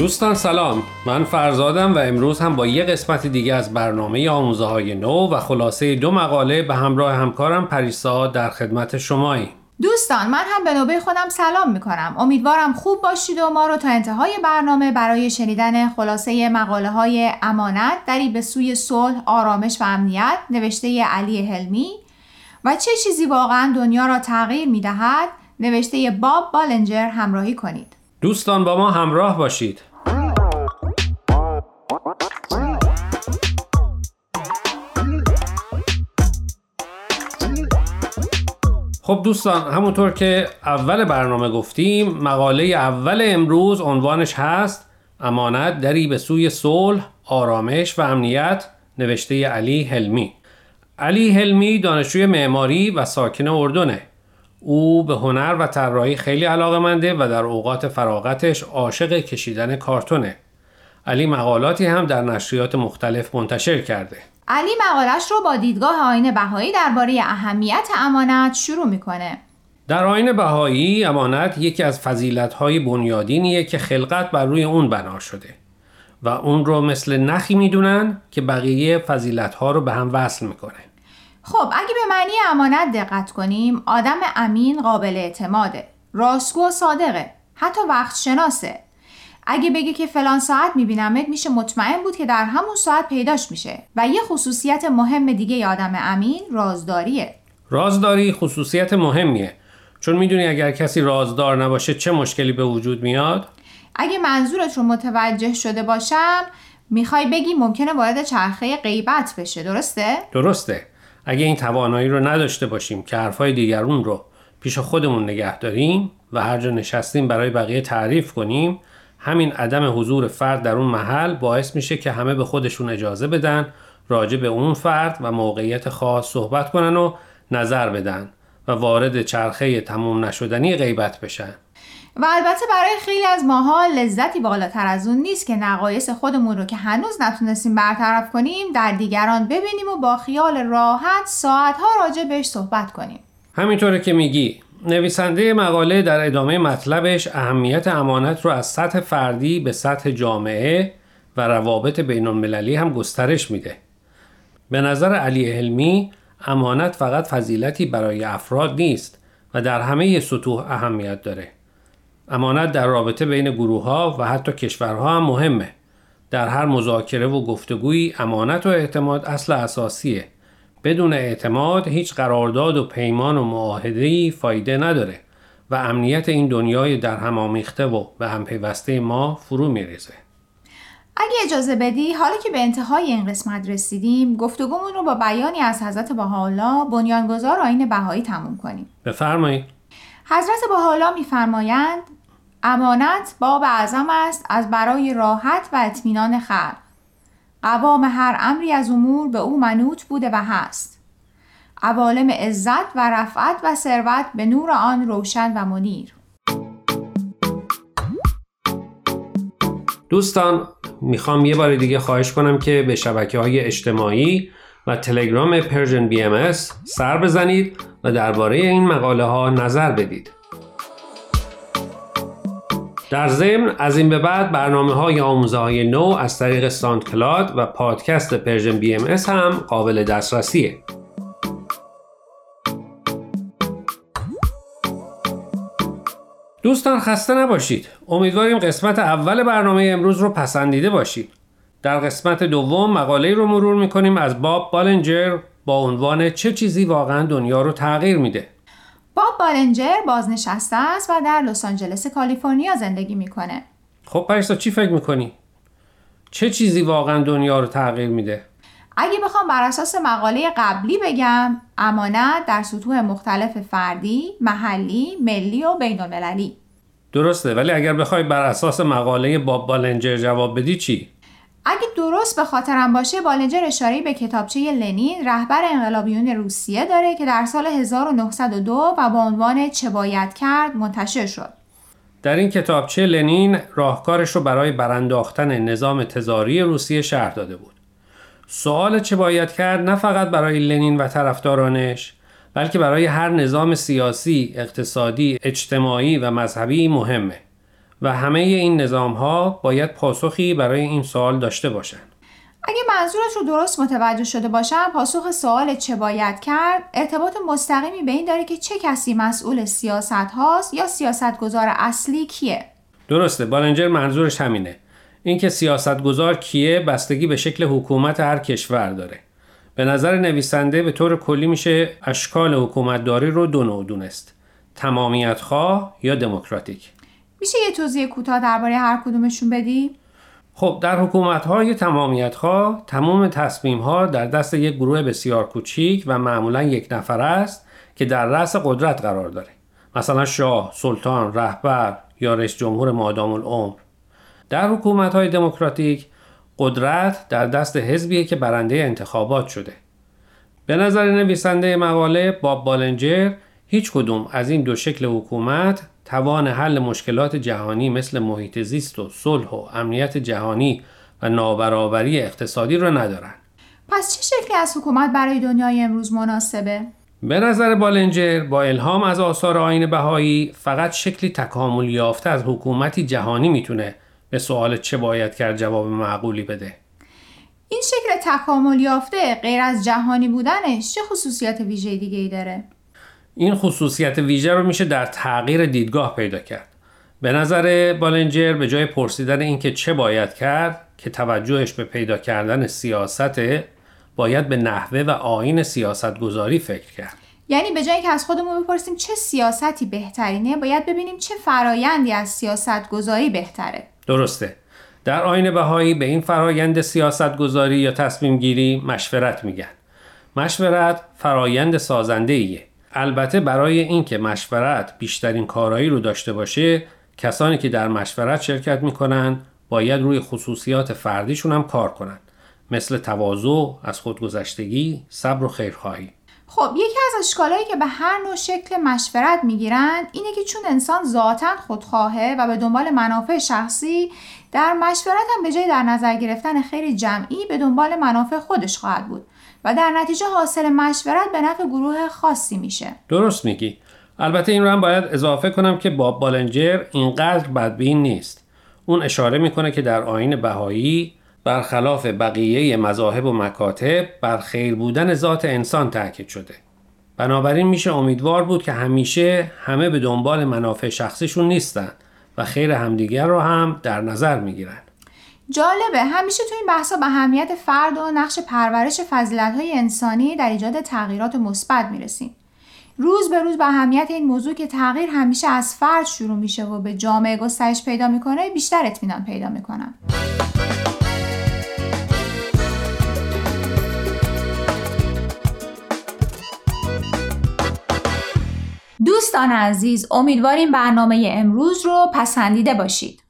دوستان سلام. من فرزادم و امروز هم با یه قسمت دیگه از برنامه آموزه های نو و خلاصه دو مقاله به همراه همکارم پریسا در خدمت شمایی. دوستان من هم به نوبه خودم سلام می‌کنم. امیدوارم خوب باشید و ما رو تا انتهای برنامه برای شنیدن خلاصه مقاله های امانت دری به سوی صلح آرامش و امنیت نوشته علی حلمی و چه چیزی واقعا دنیا را تغییر می‌دهد نوشته باب بالنجر همراهی کنید. دوستان با ما همراه باشید. خب دوستان همونطور که اول برنامه گفتیم مقاله اول امروز عنوانش هست امانت دری به سوی صلح، آرامش و امنیت نوشته علی حلمی. علی حلمی دانشجوی معماری و ساکن اردنه. او به هنر و طراحی خیلی علاقه منده و در اوقات فراغتش عاشق کشیدن کارتونه. علی مقالاتی هم در نشریات مختلف منتشر کرده. علی مقالش رو با دیدگاه آین بهایی درباره اهمیت امانت شروع می‌کنه. در آین بهایی امانت یکی از فضیلت‌های بنیادینیه که خلقت بر روی اون بنا شده و اون رو مثل نخی می‌دونن که بقیه فضیلت‌ها رو به هم وصل می‌کنه. خب اگه به معنی امانت دقت کنیم آدم امین قابل اعتماده راستگو و صادقه حتی وقت شناسه اگه بگه که فلان ساعت میبینمت میشه مطمئن بود که در همون ساعت پیداش میشه. و یه خصوصیت مهم دیگه ی آدم امین رازداریه. رازداری خصوصیت مهمیه. چون می‌دونی اگر کسی رازدار نباشه چه مشکلی به وجود میاد؟ اگه منظورت رو متوجه شده باشم می‌خوای بگی ممکنه وارد چرخه غیبت بشه. درسته؟ درسته. اگه این توانایی رو نداشته باشیم که حرفای دیگرون رو پیش خودمون نگه داریم و هر جا نشستیم برای بقیه تعریف کنیم همین عدم حضور فرد در اون محل باعث میشه که همه به خودشون اجازه بدن راجع به اون فرد و موقعیت خاص صحبت کنن و نظر بدن و وارد چرخه تموم نشدنی غیبت بشن. و البته برای خیلی از ماها لذتی بالاتر از اون نیست که نقایص خودمون رو که هنوز نتونستیم برطرف کنیم در دیگران ببینیم و با خیال راحت ساعتها راجع بهش صحبت کنیم. همینطوره که میگی نویسنده مقاله در ادامه مطلبش اهمیت امانت رو از سطح فردی به سطح جامعه و روابط بین المللی هم گسترش میده. به نظر علی علمی امانت فقط فضیلتی برای افراد نیست و در همه سطوح اهمیت داره. امانت در رابطه بین گروه ها و حتی کشورها هم مهمه. در هر مذاکره و گفتگویی امانت و اعتماد اصل اساسیه بدون اعتماد هیچ قرارداد و پیمان و معاهده‌ای فایده نداره و امنیت این دنیای در هم آمیخته و به هم پیوسته ما فرو میریزه. اگه اجازه بدی حالا که به انتهای این قسمت رسیدیم گفتگومون رو با بیانی از حضرت بهاءالله بنیانگذار آین بهایی تموم کنیم. بفرمایید. حضرت بهاءالله میفرمایند امانت باب اعظم است از برای راحت و اطمینان خلق. قوام هر امری از امور به او منوط بوده و هست عوالم عزت و رفعت و ثروت به نور آن روشن و منیر دوستان می‌خوام یه بار دیگه خواهش کنم که به شبکه های اجتماعی و تلگرام Persian BM سر بزنید و درباره این مقاله ها نظر بدید. در ضمن از این به بعد برنامه های آموزه های نو از طریق SoundCloud و پادکست Persian BM هم قابل دسترسیه. دوستان خسته نباشید. امیدواریم قسمت اول برنامه امروز رو پسندیده باشید. در قسمت دوم مقاله رو مرور می‌کنیم از باب بالنجر با عنوان چه چیزی واقعا دنیا رو تغییر میده. بالنجر بازنشسته است و در لس آنجلس کالیفرنیا زندگی می‌کنه. خب پریسا چی فکر می‌کنی؟ چه چیزی واقعا دنیا رو تغییر میده؟ اگه بخوام بر اساس مقاله قبلی بگم امانت در سطوح مختلف فردی، محلی، ملی و بین المللی درسته ولی اگر بخوای بر اساس مقاله باب بالنجر جواب بدی چی؟ اگه درست به خاطرم باشه بالنجر اشاره به کتابچه لنین رهبر انقلابیون روسیه داره که در سال 1902 و با عنوان چه باید کرد منتشر شد. در این کتابچه لنین راهکارش رو برای برانداختن نظام تزاری روسیه شهر داده بود. سوال چه باید کرد نه فقط برای لنین و طرفدارانش بلکه برای هر نظام سیاسی، اقتصادی، اجتماعی و مذهبی مهمه و همه این نظام ها باید پاسخی برای این سوال داشته باشند. اگه منظورت رو درست متوجه شده باشم پاسخ سوال چه باید کرد؟ ارتباط مستقیمی به این داره که چه کسی مسئول سیاست هاست یا سیاستگزار اصلی کیه؟ درسته بالنجر منظورش همینه. اینکه سیاستگزار کیه بستگی به شکل حکومت هر کشور داره. به نظر نویسنده به طور کلی میشه اشکال حکومتداری رو دو نوع دونست. تمامیت خواه یا دموکراتیک. میشه یه توضیح کوتاه درباره هر کدومشون بدی خب در حکومت های تمامیت ها تمام تصمیم ها در دست یک گروه بسیار کوچیک و معمولا یک نفر است که در رأس قدرت قرار داره. مثلا شاه، سلطان، رهبر یا رئیس جمهور مادام العمر. در حکومت های دموکراتیک قدرت در دست حزبیه که برنده انتخابات شده. به نظر نویسنده مقاله باب بالنجر هیچ کدوم از این دو شکل حکومت توان حل مشکلات جهانی مثل محیط زیست و صلح و امنیت جهانی و نابرابری اقتصادی را ندارند. پس چه شکلی از حکومت برای دنیای امروز مناسبه؟ به نظر بالنجر با الهام از آثار آین بهایی فقط شکلی تکامل یافته از حکومتی جهانی می‌تونه به سوال چه باید کرد جواب معقولی بده. این شکل تکامل یافته غیر از جهانی بودنش چه خصوصیت ویژه دیگه ای داره؟ این خصوصیت ویژه رو میشه در تغییر دیدگاه پیدا کرد. به نظر بالنجر به جای پرسیدن اینکه چه باید کرد که توجهش به پیدا کردن سیاست باید به نحوه و آین سیاست گذاری فکر کرد. یعنی به جایی که از خودمون بپرسیم چه سیاستی بهترینه باید ببینیم چه فرایندی از سیاست گذاری بهتره. درسته. در آین بهایی به این فرایند سیاست گذاری یا تصمیم گیری مشورت میگن. مشورت فرایند سازنده ایه. البته برای اینکه مشورت بیشترین کارایی رو داشته باشه کسانی که در مشورت شرکت می‌کنن باید روی خصوصیات فردیشون هم کار کنن مثل تواضع، از خودگذشتگی، صبر و خیرخواهی. خب یکی از اشکالایی که به هر نوع شکل مشورت می‌گیرن اینه که چون انسان ذاتا خودخواهه و به دنبال منافع شخصی در مشورت هم به جای در نظر گرفتن خیر جمعی به دنبال منافع خودش خواهد بود و در نتیجه حاصل مشورت به نفع گروه خاصی میشه. درست میگی. البته این رو هم باید اضافه کنم که باب بالنجر اینقدر بدبین نیست. اون اشاره می‌کنه که در آین بهایی برخلاف بقیه مذاهب و مکاتب بر خیر بودن ذات انسان تاکید شده. بنابراین میشه امیدوار بود که همیشه همه به دنبال منافع شخصیشون نیستن و خیر همدیگر رو هم در نظر می‌گیرن. جالبه. همیشه تو این بحثا به اهمیت فرد و نقش پرورش های انسانی در ایجاد تغییرات مثبت می‌رسیم. روز به روز به اهمیت این موضوع که تغییر همیشه از فرد شروع میشه و به جامعه گسترش پیدا می‌کنه بیشتر اطمینان پیدا می‌کنم. دوستان عزیز امیدواریم برنامه امروز رو پسندیده باشید.